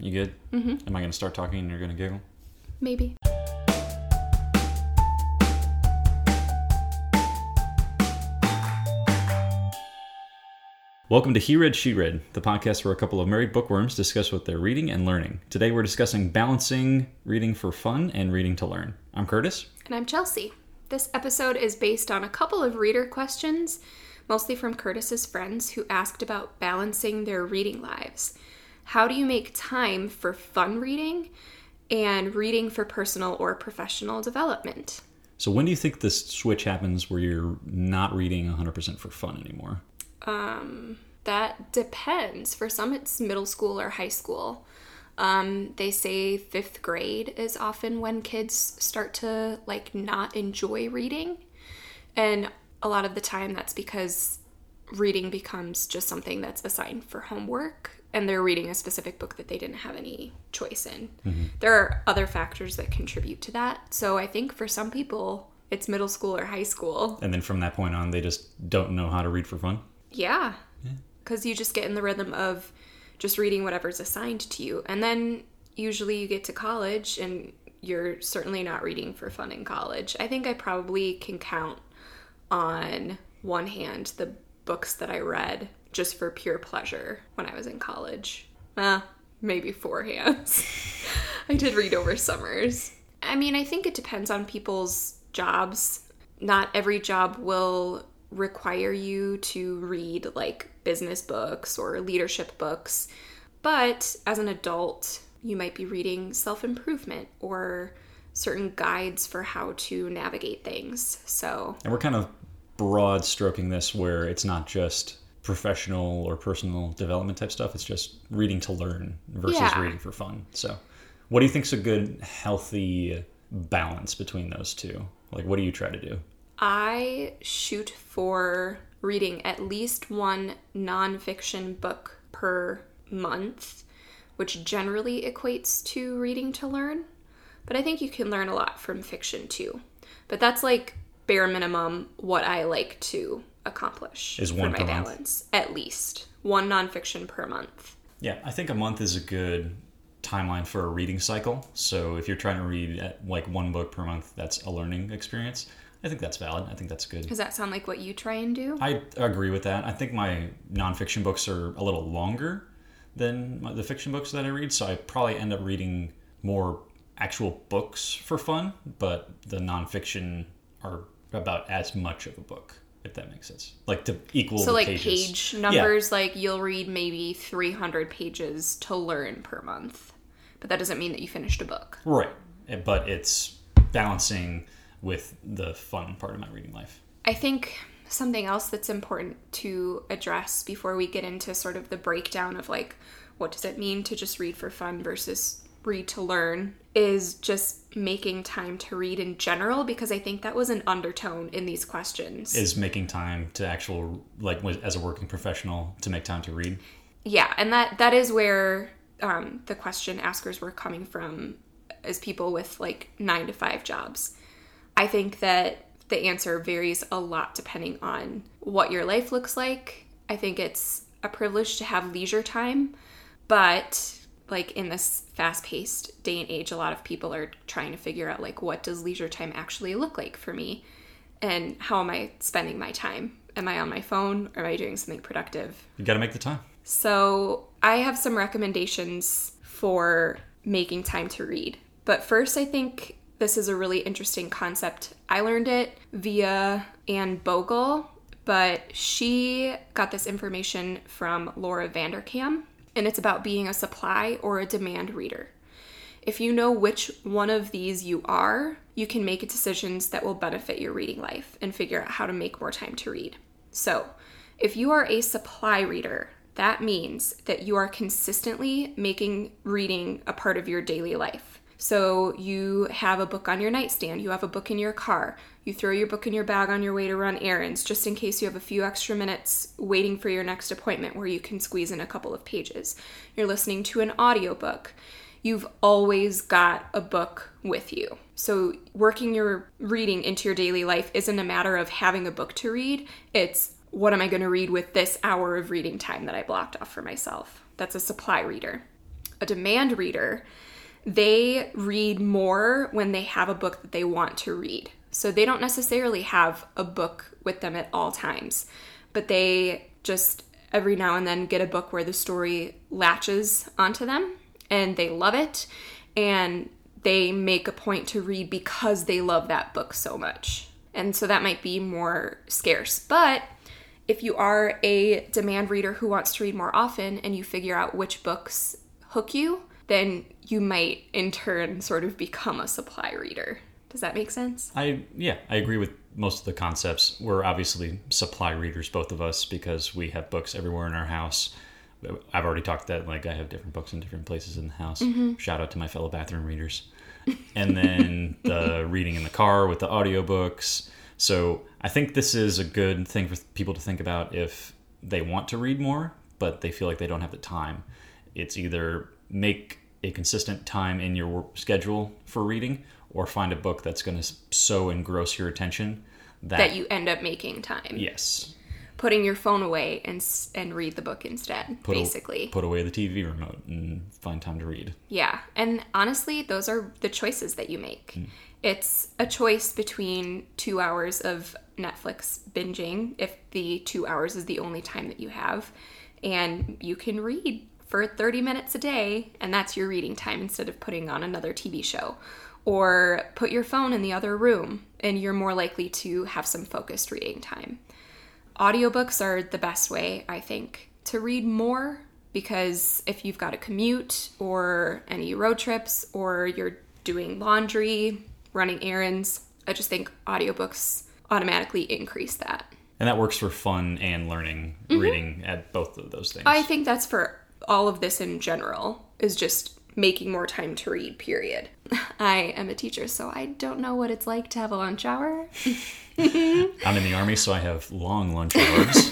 You good? Mm-hmm. Am I going to start talking and you're going to giggle? Maybe. Welcome to He Read, She Read, the podcast where a couple of married bookworms discuss what they're reading and learning. Today we're discussing balancing reading for fun and reading to learn. I'm Curtis. And I'm Chelsea. This episode is based on a couple of reader questions, mostly from Curtis's friends who asked about balancing their reading lives. How do you make time for fun reading and reading for personal or professional development? So, when do you think this switch happens where you're not reading 100% for fun anymore? Um, that depends. For some, it's middle school or high school. Um, they say fifth grade is often when kids start to like not enjoy reading, and a lot of the time that's because reading becomes just something that's assigned for homework and they're reading a specific book that they didn't have any choice in. Mm-hmm. There are other factors that contribute to that. So I think for some people, it's middle school or high school. And then from that point on, they just don't know how to read for fun? Yeah. Because yeah. you just get in the rhythm of just reading whatever's assigned to you. And then usually you get to college and you're certainly not reading for fun in college. I think I probably can count on one hand the books that I read just for pure pleasure when I was in college. Uh, maybe four hands. I did read over summers. I mean, I think it depends on people's jobs. Not every job will require you to read like business books or leadership books, but as an adult, you might be reading self improvement or certain guides for how to navigate things. So, and we're kind of broad stroking this where it's not just professional or personal development type stuff. It's just reading to learn versus yeah. reading for fun. So, what do you think is a good, healthy balance between those two? Like, what do you try to do? I shoot for reading at least one nonfiction book per month, which generally equates to reading to learn. But I think you can learn a lot from fiction too. But that's like bare minimum what I like to accomplish is one for my balance. Month? At least one nonfiction per month. Yeah, I think a month is a good timeline for a reading cycle. So if you're trying to read uh, like one book per month, that's a learning experience. I think that's valid. I think that's good. Does that sound like what you try and do? I agree with that. I think my nonfiction books are a little longer than the fiction books that I read, so I probably end up reading more actual books for fun, but the nonfiction are about as much of a book if that makes sense. Like to equal so like pages. page numbers yeah. like you'll read maybe 300 pages to learn per month. But that doesn't mean that you finished a book. Right. But it's balancing with the fun part of my reading life. I think something else that's important to address before we get into sort of the breakdown of like what does it mean to just read for fun versus read to learn is just making time to read in general because I think that was an undertone in these questions. Is making time to actual like as a working professional to make time to read? Yeah, and that that is where um, the question askers were coming from as people with like 9 to 5 jobs. I think that the answer varies a lot depending on what your life looks like. I think it's a privilege to have leisure time, but like in this fast-paced day and age a lot of people are trying to figure out like what does leisure time actually look like for me? And how am i spending my time? Am i on my phone? Or am i doing something productive? You got to make the time. So i have some recommendations for making time to read. But first i think this is a really interesting concept. I learned it via anne bogel but she got this information from laura vanderkam and it's about being a supply or a demand reader. If you know which one of these you are, you can make decisions that will benefit your reading life and figure out how to make more time to read. So, if you are a supply reader, that means that you are consistently making reading a part of your daily life. So you have a book on your nightstand, you have a book in your car, you throw your book in your bag on your way to run errands just in case you have a few extra minutes waiting for your next appointment where you can squeeze in a couple of pages. You're listening to an audiobook. You've always got a book with you. So, working your reading into your daily life isn't a matter of having a book to read, it's what am I going to read with this hour of reading time that I blocked off for myself? That's a supply reader. a demand reader, they read more when they have a book that they want to read. So they don't necessarily have a book with them at all times, but they just every now and then get a book where the story latches onto them and they love it and they make a point to read because they love that book so much. And so that might be more scarce. But if you are a demand reader who wants to read more often and you figure out which books hook you, then you might in turn sort of become a supply reader. Does that make sense? I yeah, I agree with most of the concepts. We're obviously supply readers, both of us, because we have books everywhere in our house. I've already talked that like I have different books in different places in the house. Mm-hmm. Shout out to my fellow bathroom readers. And then the reading in the car with the audiobooks. So I think this is a good thing for people to think about if they want to read more, but they feel like they don't have the time. It's either make a consistent time in your schedule for reading or find a book that's going to so engross your attention that, That you end up making time. yes Putting your phone away and and read the book instead, put a- basically. put away the tv remote and find time to read Yeah, and honestly, those are the choices that you make. Mm. It's a choice between two hours of Netflix binging, if the two hours is the only time that you have, and you can read for 30 minutes a day, and that's your reading time instead of putting on another TV show. Or put your phone in the other room, and you're more likely to have some focused reading time. Audiobooks are the best way, I think, to read more because if you've got a commute or any road trips or you're doing laundry, running errands, I just think audiobooks automatically increase that. and that works for fun and learning mm-hmm. reading at both of those things. I think that's for all of this in general, is just making more time to read, period. I am a teacher, so I don't know what it's like to have a lunch hour. i'm in the army so i have long lunch hours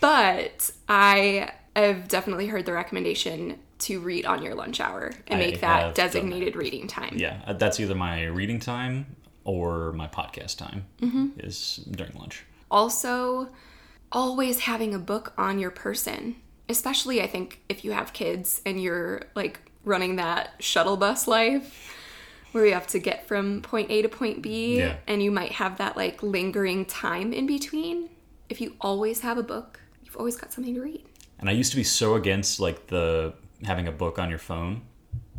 But I have definitely heard the recommendation to read on your lunch hour and I make have that done designated reading time. yeah uh, that's either my reading time or my podcast time Mm-hmm. is during lunch Also, always having a book on your person, especially I think if you have kids and you're like running that shuttle bus life where you have to get from point A to point B Yeah. and you might have that like lingering time in between. If you always have a book, you've always got something to read. And I used to be so against like the having a book on your phone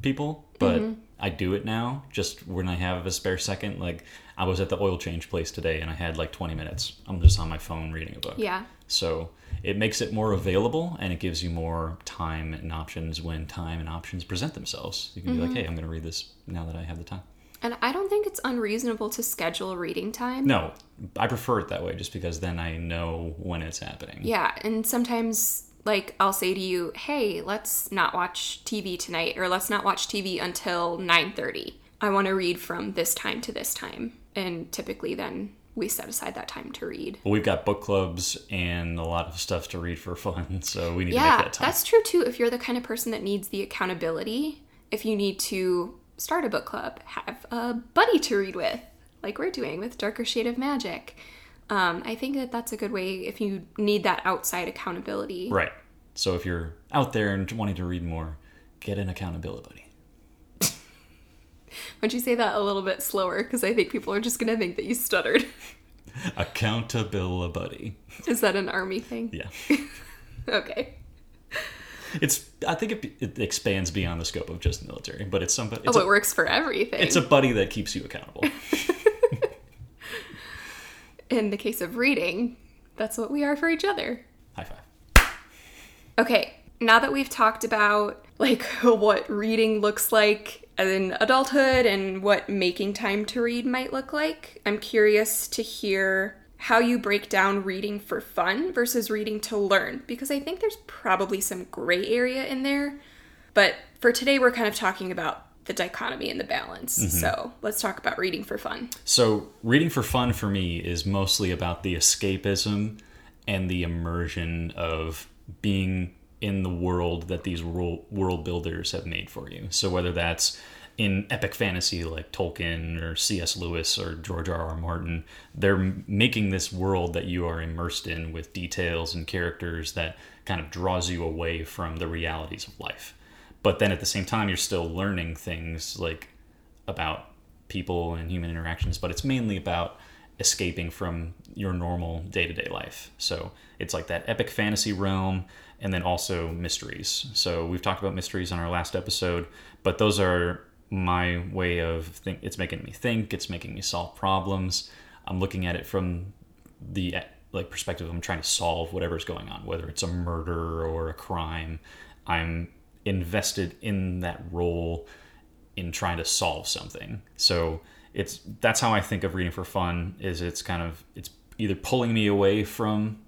people, but Mm-hmm. I do it now just when I have a spare second. Like I was at the oil change place today and I had like 20 minutes. I'm just on my phone reading a book. Yeah. So it makes it more available and it gives you more time and options when time and options present themselves. You can be Mm-hmm. like, hey, I'm going to read this now that I have the time. And I don't think it's unreasonable to schedule reading time. No, I prefer it that way just because then I know when it's happening. Yeah, and sometimes like I'll say to you, "Hey, let's not watch TV tonight or let's not watch TV until 9:30. I want to read from this time to this time." And typically then we set aside that time to read. But we've got book clubs and a lot of stuff to read for fun, so we need to Yeah, make that time. that's true too. If you're the kind of person that needs the accountability, if you need to start a book club, have a buddy to read with, like we're doing with Darker Shade of Magic. Um, I think that that's a good way if you need that outside accountability. Right. So if you're out there and wanting to read more, get an accountability buddy. Why don't you say that a little bit slower? Because I think people are just going to think that you stuttered. Accountability buddy. Is that an army thing? Yeah. Okay. It's. I think it, it expands beyond the scope of just military, but it's somebody. Oh, It's, it a, works for everything. it's a buddy that keeps you accountable. In the case of reading, that's what we are for each other. High five. Okay, now that we've talked about like what reading looks like in adulthood and what making time to read might look like, I'm curious to hear how you break down reading for fun versus reading to learn because I think there's probably some gray area in there. But for today we're kind of talking about the dichotomy and the balance. Mm-hmm. So, let's talk about reading for fun. So, reading for fun for me is mostly about the escapism and the immersion of being in the world that these world, builders have made for you. So, whether that's in epic fantasy like Tolkien or C.S. Lewis or George R. R. Martin, they're making this world that you are immersed in with details and characters that kind of draws you away from the realities of life. but then at the same time you're still learning things like about people and human interactions but it's mainly about escaping from your normal day-to-day life. So it's like that epic fantasy realm and then also mysteries. So we've talked about mysteries on our last episode but those are my way of think it's making me think it's making me solve problems. I'm looking at it from the like perspective of i'm trying to solve whatever's going on whether it's a murder or a crime. I'm invested in that role in trying to solve something. So it's that's how i think of reading for fun is it's kind of it's either pulling me away from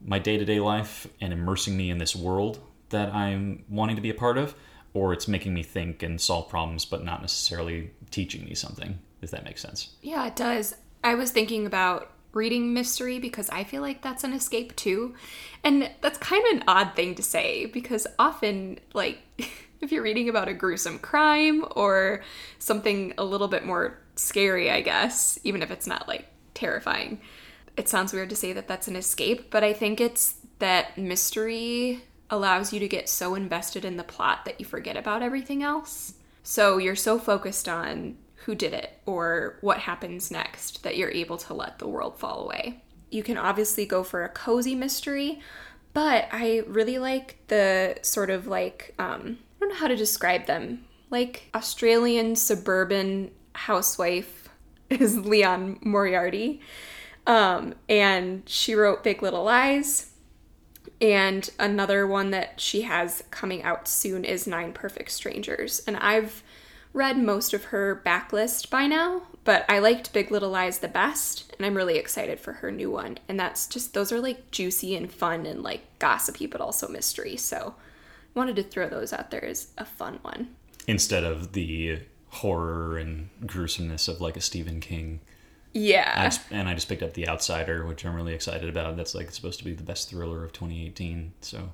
my day-to-day life and immersing me in this world that i'm wanting to be a part of or it's making me think and solve problems but not necessarily teaching me something if that makes sense Yeah, it does. I was thinking about reading mystery because I feel like that's an escape too. And that's kind of an odd thing to say because often, like, if you're reading about a gruesome crime or something a little bit more scary, I guess, even if it's not like terrifying, it sounds weird to say that that's an escape, but I think it's that mystery allows you to get so invested in the plot that you forget about everything else. So you're so focused on who did it or what happens next that you're able to let the world fall away. You can obviously go for a cozy mystery, but I really like the sort of like, um, I don't know how to describe them, like Australian suburban housewife is Liane Moriarty. Um, and she wrote Big Little Lies. And another one that she has coming out soon is Nine Perfect Strangers. And I've read most of her backlist by now, but I liked Big Little Lies the best, and I'm really excited for her new one. And that's just, those are like juicy and fun and like gossipy, but also mystery. So wanted to throw those out there as a fun one. instead of the horror and gruesomeness of like a stephen king I Yeah. just, and I just picked up The Outsider, which I'm really excited about. That's like supposed to be the best thriller of 2018, so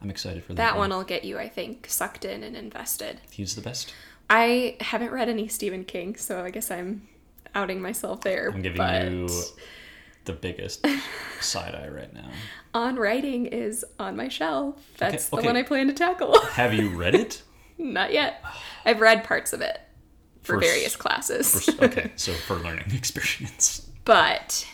I'm excited for that, That one will get you, I think, sucked in and invested. He's the best. I haven't read any Stephen King, so I guess I'm outing myself there. I'm giving but you the biggest side eye right now. on writing is on my shelf. That's okay. the one I plan to tackle. Have you read it? Not yet. I've read parts of it for First- various classes. okay, so for learning experience. but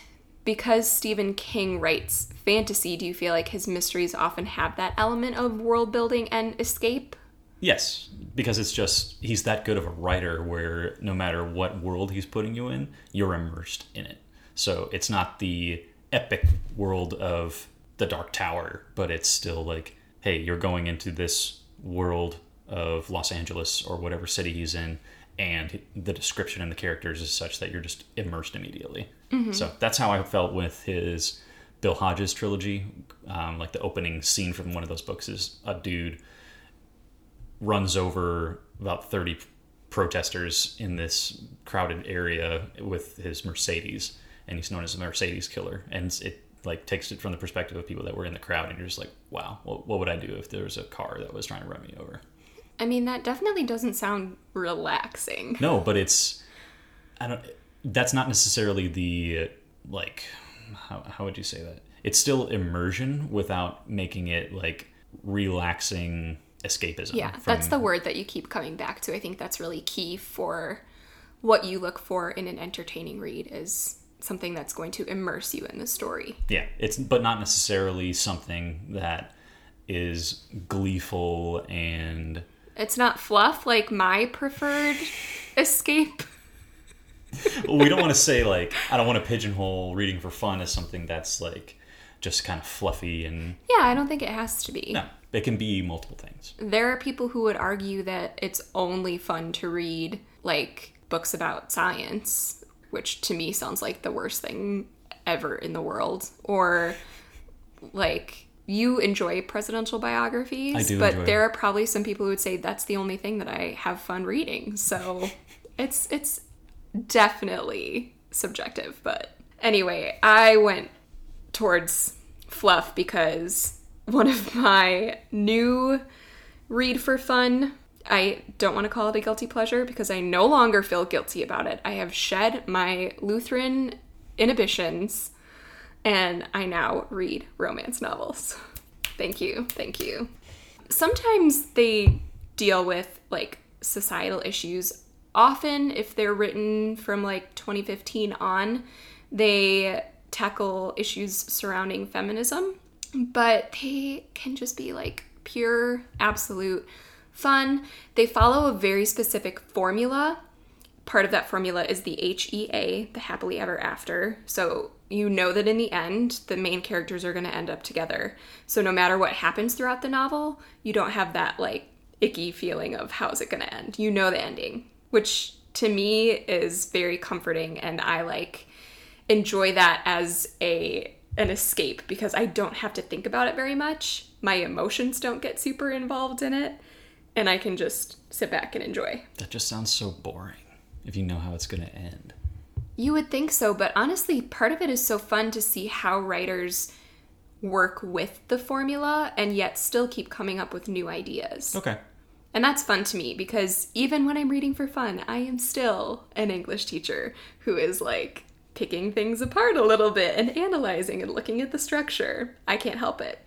because Stephen King writes fantasy, do you feel like his mysteries often have that element of world building and escape? Yes, because it's just he's that good of a writer where no matter what world he's putting you in, you're immersed in it. So it's not the epic world of the Dark Tower, but it's still like, hey, you're going into this world of Los Angeles or whatever city he's in, and the description and the characters is such that you're just immersed immediately. So that's how I felt with his Bill Hodges trilogy. Um, like the opening scene from one of those books is a dude runs over about 30 protesters in this crowded area with his Mercedes and he's known as the Mercedes killer and it like takes it from the perspective of people that were in the crowd and you're just like wow what, what would I do if there was a car that was trying to run me over I mean, that definitely doesn't sound relaxing. no but it's I don't that's not necessarily the like how, how would you say that it's still immersion without making it like relaxing escapism Yeah, from- that's the word that you keep coming back to. I think that's really key for what you look for in an entertaining read is something that's going to immerse you in the story. Yeah, it's but not necessarily something that is gleeful and It's not fluff like my preferred escape. well, we don't want to say like I don't want to pigeonhole reading for fun as something that's like just kind of fluffy and Yeah, I don't think it has to be. no, it can be multiple things. There are people who would argue that it's only fun to read like books about science, which to me sounds like the worst thing ever in the world. Or like you enjoy presidential biographies, I do but there are probably some people who would say that's the only thing that I have fun reading. So it's it's definitely subjective, but anyway, I went towards fluff because one of my new read for fun I don't want to call it a guilty pleasure because I no longer feel guilty about it. I have shed my Lutheran inhibitions and I now read romance novels. Thank you. Thank you. Sometimes they deal with like societal issues. Often, if they're written from like 2015 on, they tackle issues surrounding feminism, but they can just be like pure, absolute fun. They follow a very specific formula. Part of that formula is the HEA, the happily ever after. So you know that in the end, the main characters are going to end up together. So no matter what happens throughout the novel, you don't have that like icky feeling of how's it going to end. You know the ending, which to me is very comforting and I like enjoy that as a an escape because I don't have to think about it very much. My emotions don't get super involved in it and I can just sit back and enjoy. That just sounds so boring if you know how it's going to end. You would think so, but honestly, part of it is so fun to see how writers work with the formula and yet still keep coming up with new ideas. Okay. And that's fun to me because even when I'm reading for fun, I am still an English teacher who is like picking things apart a little bit and analyzing and looking at the structure. I can't help it.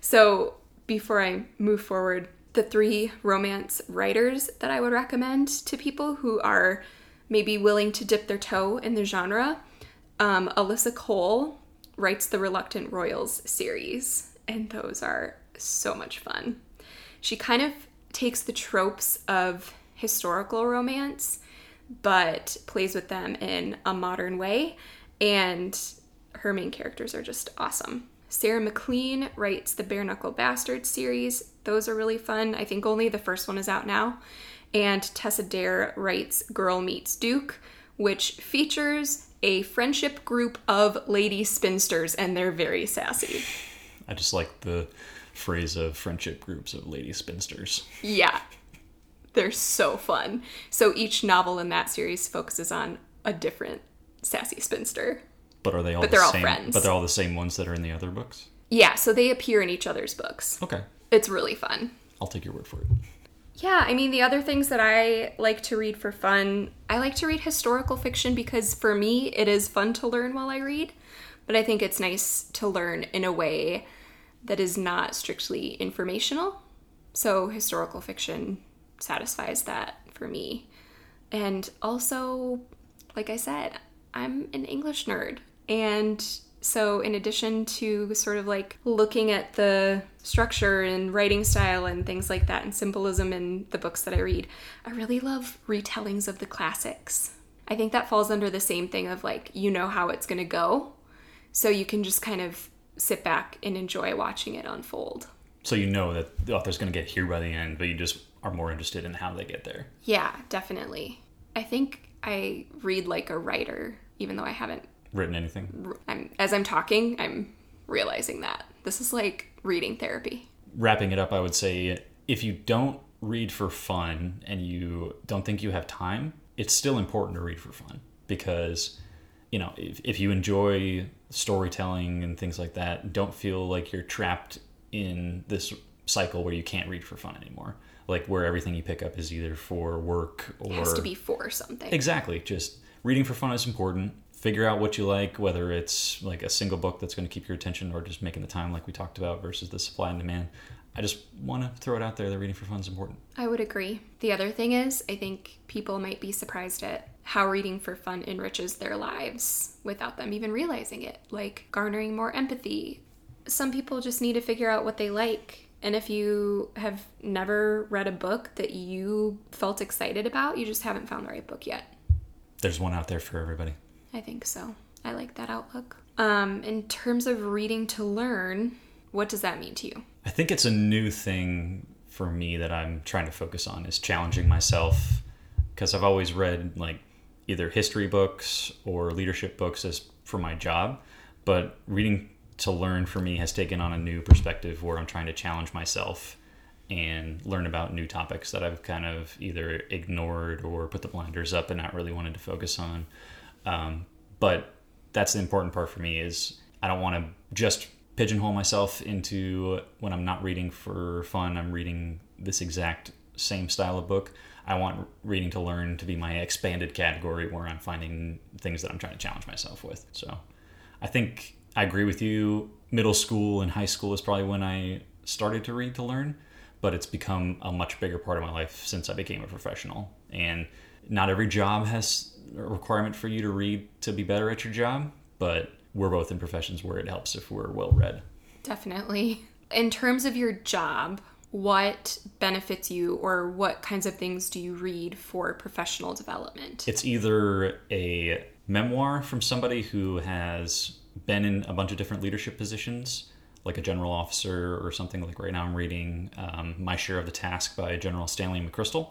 So, before I move forward, the three romance writers that I would recommend to people who are maybe willing to dip their toe in the genre um, Alyssa Cole writes the Reluctant Royals series, and those are so much fun. She kind of takes the tropes of historical romance but plays with them in a modern way. And her main characters are just awesome. Sarah MacLean writes the Bare Knuckle Bastard series. Those are really fun. I think only the first one is out now. And Tessa Dare writes Girl Meets Duke, which features a friendship group of lady spinsters, and they're very sassy. I just like the phrase of friendship groups of lady spinsters. Yeah, they're so fun. So each novel in that series focuses on a different sassy spinster. But are they all But the they're all same? friends. But they're all the same ones that are in the other books? Yeah, so they appear in each other's books. Okay. It's really fun. I'll take your word for it. Yeah, I mean, the other things that I like to read for fun, I like to read historical fiction because for me, it is fun to learn while I read. But I think it's nice to learn in a way that is not strictly informational. So, historical fiction satisfies that for me. And also, like I said, I'm an English nerd. And so, in addition to sort of like looking at the structure and writing style and things like that and symbolism in the books that I read, I really love retellings of the classics. I think that falls under the same thing of like, you know how it's going to go. So, you can just kind of sit back and enjoy watching it unfold. So you know that the author's going to get here by the end, but you just are more interested in how they get there. Yeah, definitely. I think I read like a writer, even though I haven't. Written anything? I'm as I'm talking, I'm realizing that this is like reading therapy. Wrapping it up, I would say if you don't read for fun and you don't think you have time, it's still important to read for fun because you know if, if you enjoy storytelling and things like that don't feel like you're trapped in this cycle where you can't read for fun anymore like where everything you pick up is either for work or It has to be for something. Exactly. Just reading for fun is important. Figure out what you like, whether it's like a single book that's going to keep your attention or just making the time, like we talked about, versus the supply and demand. I just want to throw it out there that reading for fun is important. I would agree. The other thing is, I think people might be surprised at how reading for fun enriches their lives without them even realizing it, like garnering more empathy. Some people just need to figure out what they like. And if you have never read a book that you felt excited about, you just haven't found the right book yet. There's one out there for everybody. I think so. I like that outlook. Um, in terms of reading to learn, what does that mean to you? I think it's a new thing for me that I'm trying to focus on is challenging myself because I've always read like either history books or leadership books as for my job, but reading to learn for me has taken on a new perspective where I'm trying to challenge myself and learn about new topics that I've kind of either ignored or put the blinders up and not really wanted to focus on. Um, but that's the important part for me is I don't want to just pigeonhole myself into when I'm not reading for fun, I'm reading this exact same style of book. I want reading to learn to be my expanded category where I'm finding things that I'm trying to challenge myself with. So I think I agree with you. Middle school and high school is probably when I started to read to learn, but it's become a much bigger part of my life since I became a professional. And not every job has a requirement for you to read to be better at your job, but we're both in professions where it helps if we're well read. Definitely. In terms of your job, what benefits you or what kinds of things do you read for professional development? It's either a memoir from somebody who has been in a bunch of different leadership positions, like a general officer or something. Like right now, I'm reading um, My Share of the Task by General Stanley McChrystal.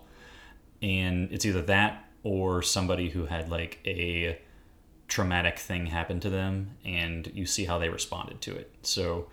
And it's either that or somebody who had like a traumatic thing happen to them and you see how they responded to it. So,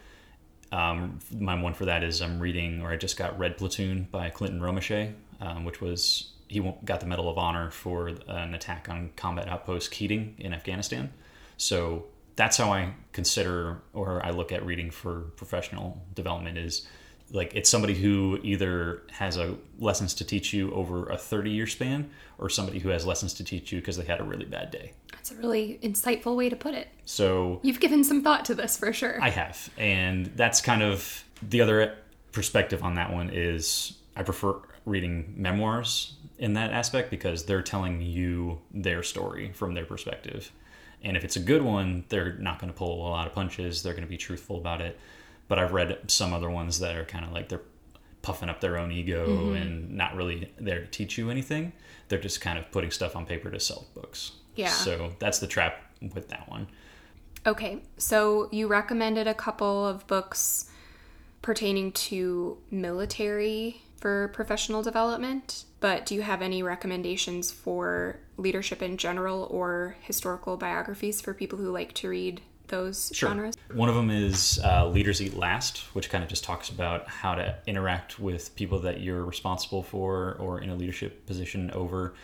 um, my one for that is I'm reading, or I just got Red Platoon by Clinton Romesha, um, which was he got the Medal of Honor for an attack on combat outpost Keating in Afghanistan. So that's how I consider or I look at reading for professional development is like it's somebody who either has a lessons to teach you over a 30 year span or somebody who has lessons to teach you because they had a really bad day. That's a really insightful way to put it. So you've given some thought to this for sure. I have. And that's kind of the other perspective on that one is I prefer reading memoirs in that aspect because they're telling you their story from their perspective. And if it's a good one, they're not going to pull a lot of punches. They're going to be truthful about it. But I've read some other ones that are kind of like they're puffing up their own ego mm-hmm. and not really there to teach you anything. They're just kind of putting stuff on paper to sell books. Yeah. So that's the trap with that one. Okay. So you recommended a couple of books pertaining to military for professional development, but do you have any recommendations for leadership in general or historical biographies for people who like to read those sure. genres? One of them is uh, Leaders Eat Last, which kind of just talks about how to interact with people that you're responsible for or in a leadership position over.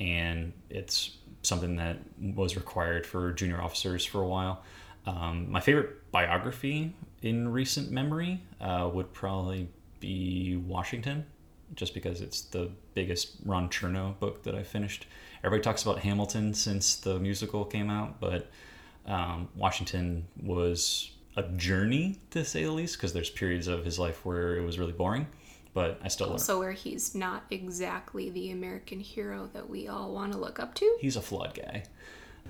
And it's something that was required for junior officers for a while. Um, my favorite biography in recent memory uh, would probably be Washington, just because it's the biggest Ron Chernow book that I finished. Everybody talks about Hamilton since the musical came out, but um, Washington was a journey to say the least, because there's periods of his life where it was really boring. But I still love it. also learned. where he's not exactly the American hero that we all want to look up to. He's a flawed guy.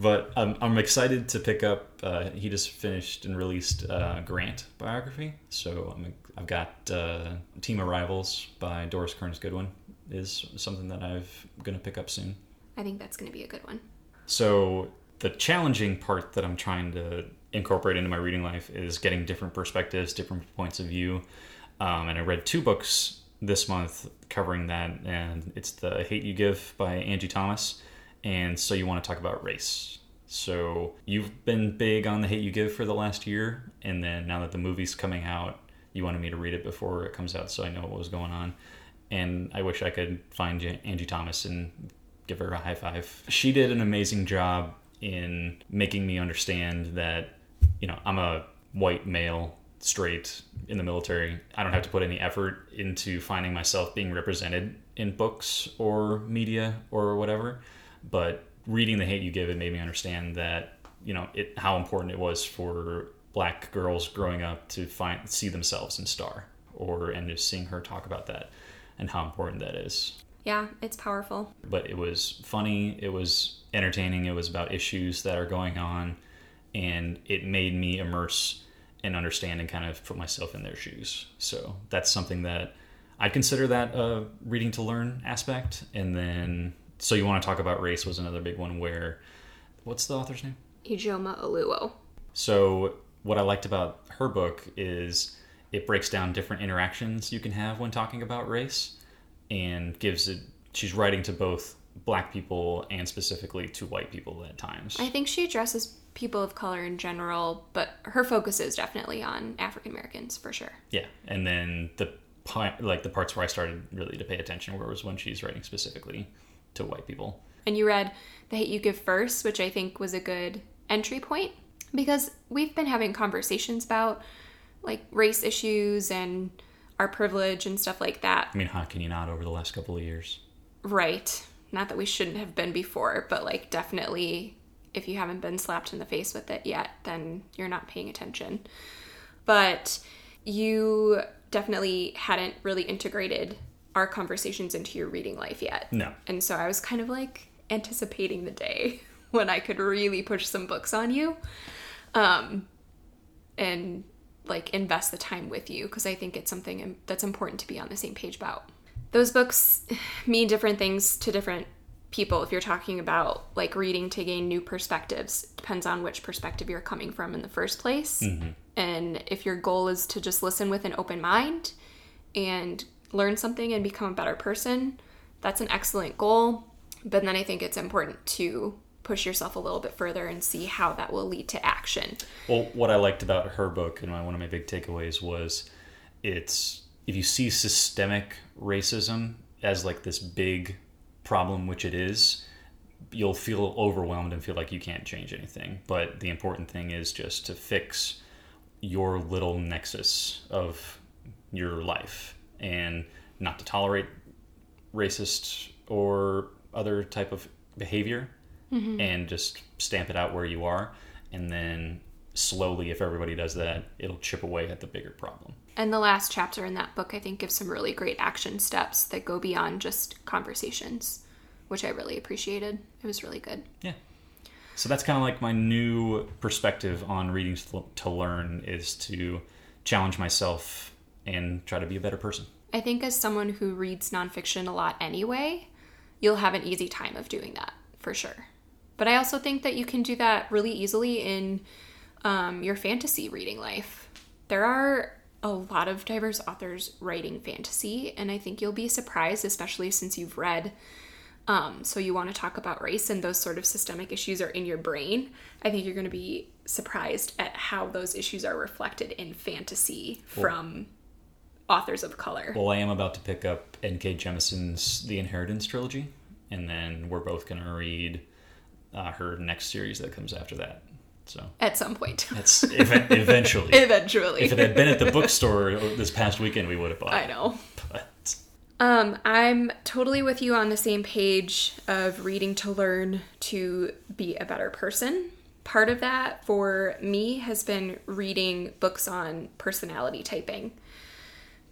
But I'm, I'm excited to pick up. Uh, he just finished and released uh, Grant biography, so i have got uh, Team of Rivals by Doris Kearns Goodwin is something that I'm going to pick up soon. I think that's going to be a good one. So the challenging part that I'm trying to incorporate into my reading life is getting different perspectives, different points of view. Um, and I read two books this month covering that, and it's The Hate You Give by Angie Thomas and so you want to talk about race. So you've been big on the hate you give for the last year, and then now that the movie's coming out, you wanted me to read it before it comes out, so I know what was going on. And I wish I could find Angie Thomas and give her a high five. She did an amazing job in making me understand that, you know, I'm a white male, straight in the military. I don't have to put any effort into finding myself being represented in books or media or whatever but reading the hate you give it made me understand that you know it how important it was for black girls growing up to find see themselves in star or and just seeing her talk about that and how important that is. Yeah it's powerful. But it was funny it was entertaining it was about issues that are going on and it made me immerse and understand and kind of put myself in their shoes. So that's something that I'd consider that a reading to learn aspect and then so you want to talk about race was another big one where what's the author's name? Ijeoma Oluo. So what I liked about her book is it breaks down different interactions you can have when talking about race and gives it she's writing to both black people and specifically to white people at times. I think she addresses people of color in general, but her focus is definitely on African Americans for sure. Yeah, and then the like the parts where I started really to pay attention where was when she's writing specifically to white people. And you read The Hate You Give First, which I think was a good entry point because we've been having conversations about like race issues and our privilege and stuff like that. I mean, how can you not over the last couple of years? Right. Not that we shouldn't have been before, but like definitely if you haven't been slapped in the face with it yet, then you're not paying attention. But you definitely hadn't really integrated our conversations into your reading life yet. No. And so I was kind of like anticipating the day when I could really push some books on you. Um and like invest the time with you because I think it's something that's important to be on the same page about. Those books mean different things to different people if you're talking about like reading to gain new perspectives depends on which perspective you're coming from in the first place mm-hmm. and if your goal is to just listen with an open mind and learn something and become a better person that's an excellent goal. But then i think it's important to push yourself a little bit further and see how that will lead to action. Well what i liked about her book and one of my big takeaways was it's if you see systemic racism as like this big problem, which it is, you'll feel overwhelmed and feel like you can't change anything. But the important thing is just to fix your little nexus of your life and not to tolerate racist or other type of behavior mm-hmm. and just stamp it out where you are and then slowly if everybody does that it'll chip away at the bigger problem and the last chapter in that book, I think, gives some really great action steps that go beyond just conversations, which I really appreciated. It was really good. Yeah. So that's kind of like my new perspective on reading to learn is to challenge myself and try to be a better person. I think as someone who reads nonfiction a lot anyway, you'll have an easy time of doing that for sure. But I also think that you can do that really easily in um, your fantasy reading life. There are a lot of diverse authors writing fantasy, and I think you'll be surprised, especially since you've read. Um, so you want to talk about race and those sort of systemic issues are in your brain. I think you're going to be surprised at how those issues are reflected in fantasy from authors of color. Well, I am about to pick up N.K. Jemisin's The Inheritance trilogy, and then we're both going to read uh, her next series that comes after that. So at some point, it's eventually. eventually, if it had been at the bookstore this past weekend, we would have bought. I know. But um, I'm totally with you on the same page of reading to learn to be a better person. Part of that for me has been reading books on personality typing.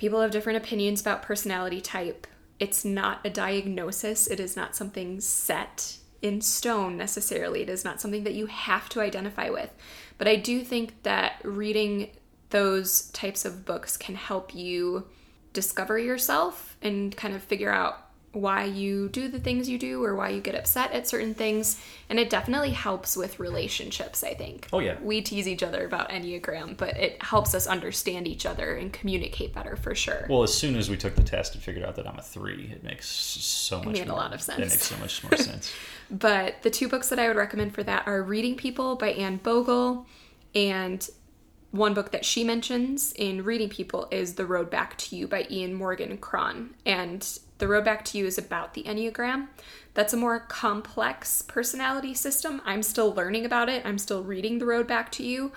People have different opinions about personality type. It's not a diagnosis, it is not something set in stone necessarily. It is not something that you have to identify with. But I do think that reading those types of books can help you discover yourself and kind of figure out why you do the things you do or why you get upset at certain things. And it definitely helps with relationships, I think. Oh, yeah. We tease each other about Enneagram, but it helps us understand each other and communicate better for sure. Well, as soon as we took the test and figured out that I'm a three, it makes so much it made more, a lot of sense. It makes so much more sense. but the two books that I would recommend for that are Reading People by Anne Bogel and one book that she mentions in Reading People is The Road Back to You by Ian Morgan Cron. And The Road Back to You is about the Enneagram. That's a more complex personality system. I'm still learning about it, I'm still reading The Road Back to You.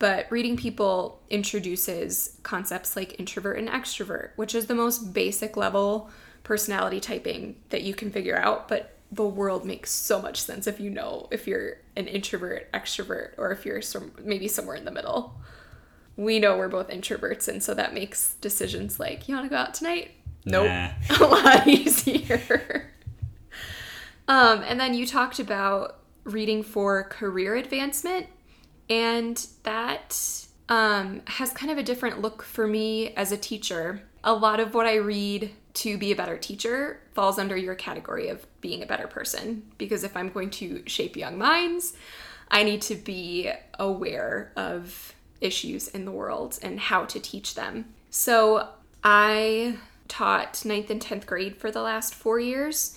But Reading People introduces concepts like introvert and extrovert, which is the most basic level personality typing that you can figure out. But the world makes so much sense if you know if you're an introvert, extrovert, or if you're some, maybe somewhere in the middle. We know we're both introverts, and so that makes decisions like, you want to go out tonight? Nope. Nah. a lot easier. um, and then you talked about reading for career advancement, and that um, has kind of a different look for me as a teacher. A lot of what I read to be a better teacher falls under your category of being a better person because if I'm going to shape young minds, I need to be aware of issues in the world and how to teach them. So I taught ninth and 10th grade for the last four years,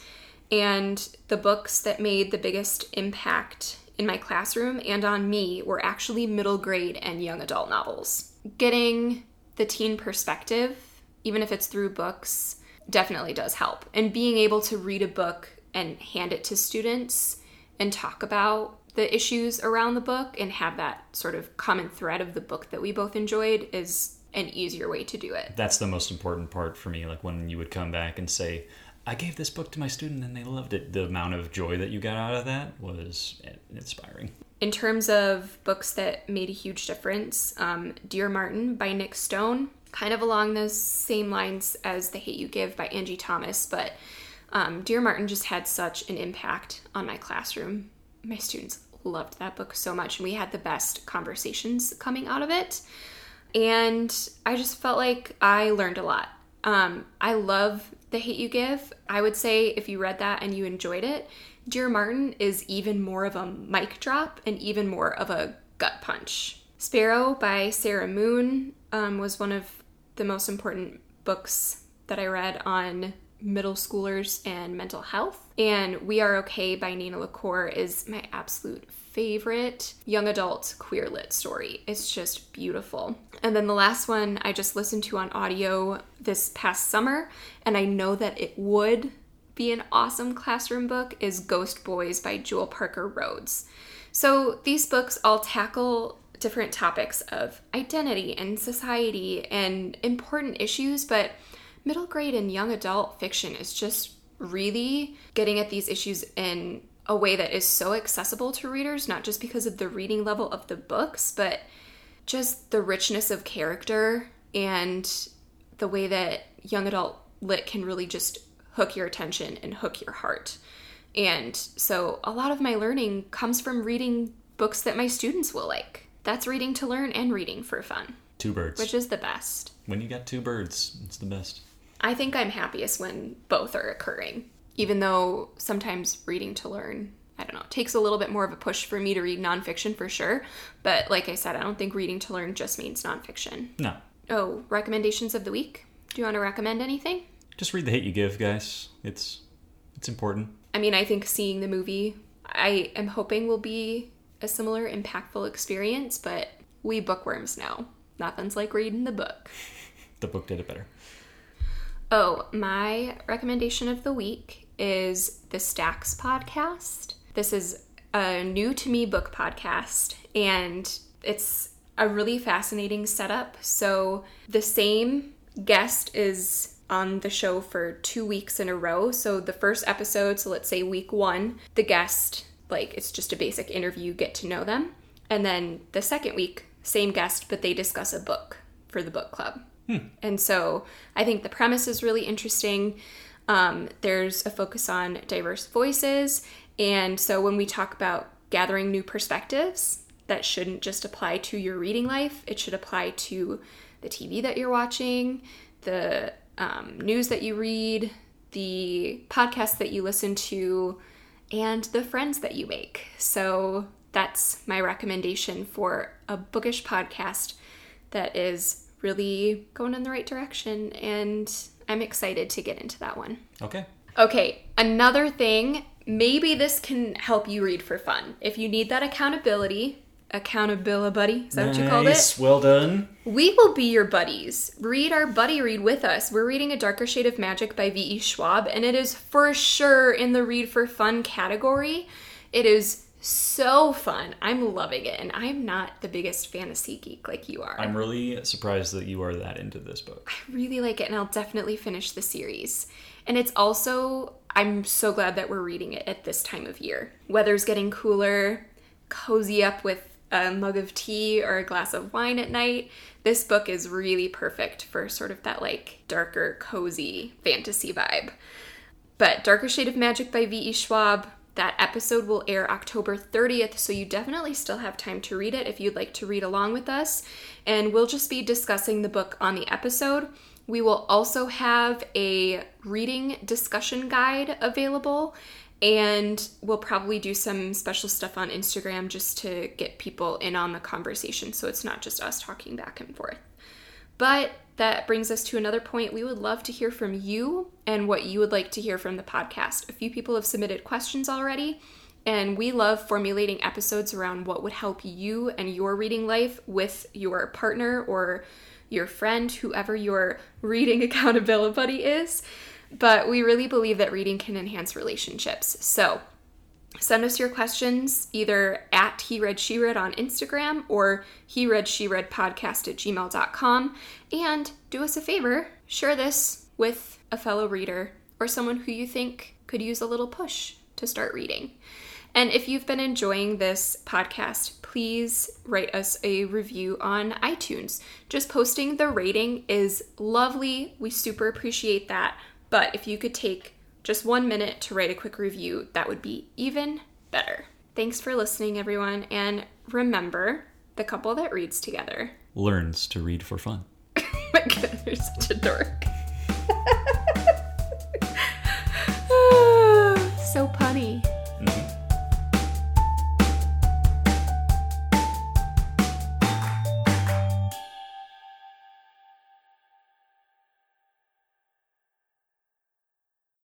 and the books that made the biggest impact in my classroom and on me were actually middle grade and young adult novels. Getting the teen perspective, even if it's through books, definitely does help. And being able to read a book and hand it to students and talk about the issues around the book and have that sort of common thread of the book that we both enjoyed is an easier way to do it. That's the most important part for me. Like when you would come back and say, I gave this book to my student and they loved it. The amount of joy that you got out of that was inspiring. In terms of books that made a huge difference, um, Dear Martin by Nic Stone kind of along those same lines as The Hate You Give by Angie Thomas, but um, Dear Martin just had such an impact on my classroom. My students loved that book so much, and we had the best conversations coming out of it. And I just felt like I learned a lot. Um, I love The Hate You Give. I would say if you read that and you enjoyed it, Dear Martin is even more of a mic drop and even more of a gut punch. Sparrow by Sarah Moon um, was one of the most important books that I read on middle schoolers and mental health. And We Are Okay by Nina LaCour is my absolute favorite young adult queer lit story. It's just beautiful. And then the last one I just listened to on audio this past summer, and I know that it would be an awesome classroom book, is Ghost Boys by Jewell Parker Rhodes. So these books all tackle different topics of identity and society and important issues, but middle grade and young adult fiction is just really getting at these issues in a way that is so accessible to readers, not just because of the reading level of the books, but just the richness of character and the way that young adult lit can really just hook your attention and hook your heart. And so a lot of my learning comes from reading books that my students will like. That's reading to learn and reading for fun. Two birds. Which is the best. When you got two birds, it's the best. I think I'm happiest when both are occurring even though sometimes reading to learn I don't know, takes a little bit more of a push for me to read nonfiction for sure. But like I said, I don't think reading to learn just means nonfiction. No. Oh, recommendations of the week? Do you want to recommend anything? Just read The Hate You Give, guys. It's it's important. I mean, I think seeing the movie, I am hoping will be a similar impactful experience, but we bookworms know. Nothing's like reading the book. the book did it better. Oh, my recommendation of the week is the Stacks podcast. This is a new to me book podcast, and it's a really fascinating setup. So, the same guest is on the show for two weeks in a row. So, the first episode, so let's say week one, the guest, like, it's just a basic interview, get to know them. And then the second week, same guest, but they discuss a book for the book club. Hmm. And so I think the premise is really interesting. Um, there's a focus on diverse voices. And so when we talk about gathering new perspectives, that shouldn't just apply to your reading life, it should apply to the TV that you're watching, the um, news that you read, the podcasts that you listen to, and the friends that you make. So that's my recommendation for a bookish podcast that is really going in the right direction. And I'm excited to get into that one. Okay. Okay, another thing, maybe this can help you read for fun. If you need that accountability, accountability buddy, is that nice. what you called it? Yes, well done. We will be your buddies. Read our buddy read with us. We're reading A Darker Shade of Magic by V.E. Schwab, and it is for sure in the read for fun category. It is so fun. I'm loving it, and I'm not the biggest fantasy geek like you are. I'm really surprised that you are that into this book. I really like it, and I'll definitely finish the series. And it's also, I'm so glad that we're reading it at this time of year. Weather's getting cooler, cozy up with a mug of tea or a glass of wine at night. This book is really perfect for sort of that like darker, cozy fantasy vibe. But Darker Shade of Magic by V.E. Schwab, that episode will air October 30th, so you definitely still have time to read it if you'd like to read along with us. And we'll just be discussing the book on the episode. We will also have a reading discussion guide available, and we'll probably do some special stuff on Instagram just to get people in on the conversation so it's not just us talking back and forth. But that brings us to another point. We would love to hear from you and what you would like to hear from the podcast. A few people have submitted questions already, and we love formulating episodes around what would help you and your reading life with your partner or your friend, whoever your reading accountability buddy is. But we really believe that reading can enhance relationships. So, Send us your questions either at He Read She Read on Instagram or He Read She Read podcast at gmail.com. And do us a favor, share this with a fellow reader or someone who you think could use a little push to start reading. And if you've been enjoying this podcast, please write us a review on iTunes. Just posting the rating is lovely. We super appreciate that. But if you could take just one minute to write a quick review, that would be even better. Thanks for listening, everyone, and remember the couple that reads together learns to read for fun. my god, you're such a dork. so punny.